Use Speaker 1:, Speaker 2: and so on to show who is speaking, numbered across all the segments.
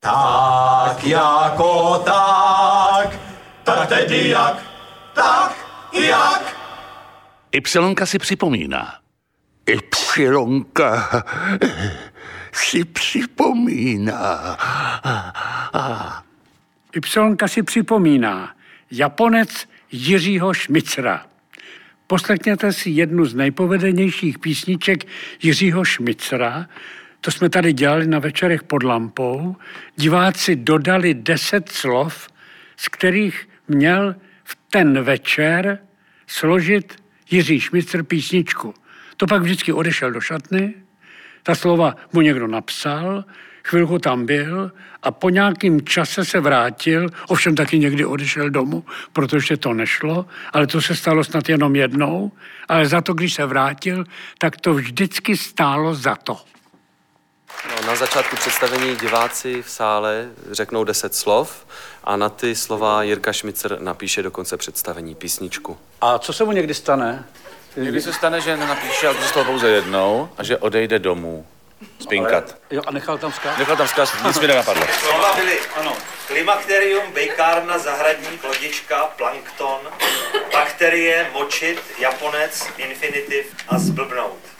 Speaker 1: Tak jako tak, tak tedy jak, tak jak.
Speaker 2: Ypsilonka si připomíná. Ypsilonka si připomíná.
Speaker 3: Ypsilonka si připomíná. Japonec Jiřího Šmicra. Poslechněte si jednu z nejpovedenějších písniček Jiřího Šmicra. To jsme tady dělali na večerech pod lampou. Diváci dodali deset slov, z kterých měl v ten večer složit Jiří Šmicr písničku. To pak vždycky odešel do šatny, ta slova mu někdo napsal, chvilku tam byl a po nějakém čase se vrátil, ovšem taky někdy odešel domů, protože to nešlo, ale to se stalo snad jenom jednou, ale za to, když se vrátil, tak to vždycky stálo za to.
Speaker 4: Na začátku představení diváci v sále řeknou deset slov a na ty slova Jirka Šmicer napíše do konce představení písničku.
Speaker 5: A co se mu někdy stane?
Speaker 6: Někdy se stane, že nenapíše to pouze jednou a že odejde domů spinkat.
Speaker 5: Jo, a nechal tam zkát?
Speaker 6: Nechal tam vzkaz, nic mi nenapadlo.
Speaker 7: Slova byly, ano, klimakterium, bejkárna, zahradník, lodička, plankton, bakterie, močit, japonec, infinitiv a zblbnout.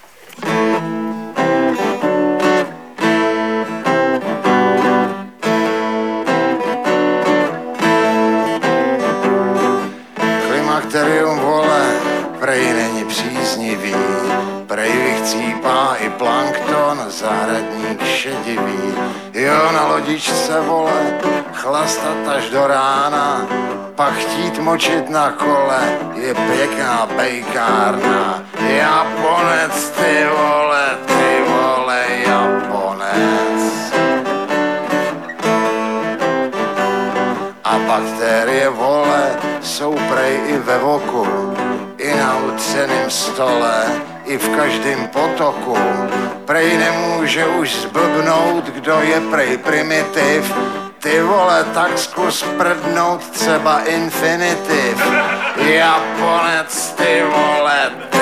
Speaker 8: Klimakterium vole, prej není příznivý, prej vychcípá i plankton, zahradník šedivý. Jo, na lodičce vole, chlastat až do rána, pak chtít močit na kole, je pěkná bejkárna. Japonec, A bakterie, vole, jsou prej i ve voku, i na utřeném stole, i v každém potoku. Prej nemůže už zblbnout, kdo je prej primitiv, ty vole, tak zkus prdnout třeba infinitiv. Japonec, ty vole.